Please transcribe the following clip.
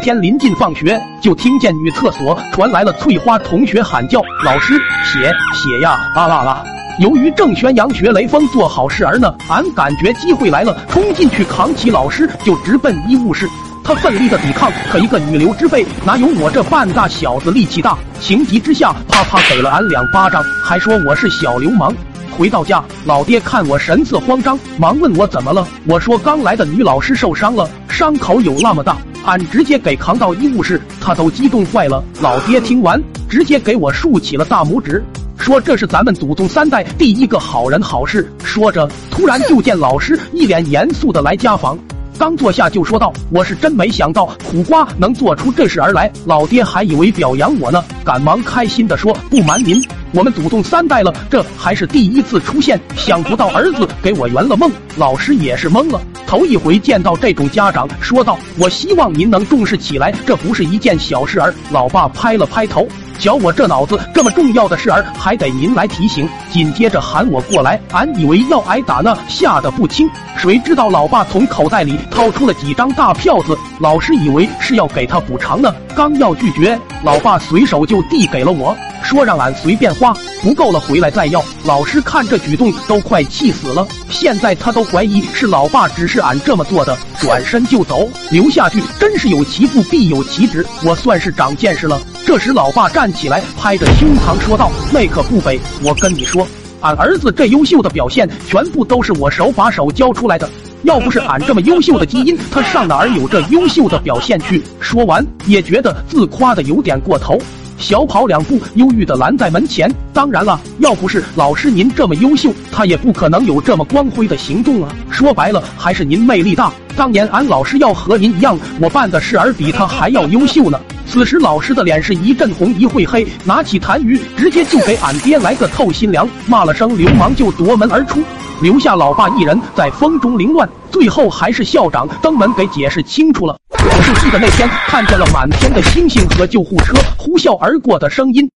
天临近放学，就听见女厕所传来了翠花同学喊叫：“老师，写写呀！”啊啦啦！由于正宣扬学雷锋做好事儿呢，俺感觉机会来了，冲进去扛起老师就直奔医务室。他奋力的抵抗，可一个女流之辈哪有我这半大小子力气大？情急之下，啪啪给了俺两巴掌，还说我是小流氓。回到家，老爹看我神色慌张，忙问我怎么了。我说刚来的女老师受伤了，伤口有那么大，俺直接给扛到医务室，他都激动坏了。老爹听完，直接给我竖起了大拇指，说这是咱们祖宗三代第一个好人好事。说着，突然就见老师一脸严肃的来家访。刚坐下就说道：“我是真没想到苦瓜能做出这事儿来，老爹还以为表扬我呢，赶忙开心的说：不瞒您，我们祖宗三代了，这还是第一次出现，想不到儿子给我圆了梦。”老师也是懵了，头一回见到这种家长，说道：“我希望您能重视起来，这不是一件小事儿。”老爸拍了拍头。瞧我这脑子，这么重要的事儿还得您来提醒。紧接着喊我过来，俺以为要挨打呢，吓得不轻。谁知道老爸从口袋里掏出了几张大票子，老师以为是要给他补偿呢，刚要拒绝，老爸随手就递给了我，说让俺随便花，不够了回来再要。老师看这举动都快气死了，现在他都怀疑是老爸指示俺这么做的，转身就走，留下句真是有其父必有其子，我算是长见识了。这时，老爸站起来，拍着胸膛说道：“那可不呗，我跟你说，俺儿子这优秀的表现，全部都是我手把手教出来的。要不是俺这么优秀的基因，他上哪儿有这优秀的表现去？”说完，也觉得自夸的有点过头，小跑两步，忧郁的拦在门前。当然了，要不是老师您这么优秀，他也不可能有这么光辉的行动啊。说白了，还是您魅力大。当年俺老师要和您一样，我办的事儿比他还要优秀呢。此时老师的脸是一阵红一会黑，拿起痰盂直接就给俺爹来个透心凉，骂了声流氓就夺门而出，留下老爸一人在风中凌乱。最后还是校长登门给解释清楚了。我就记得那天看见了满天的星星和救护车呼啸而过的声音。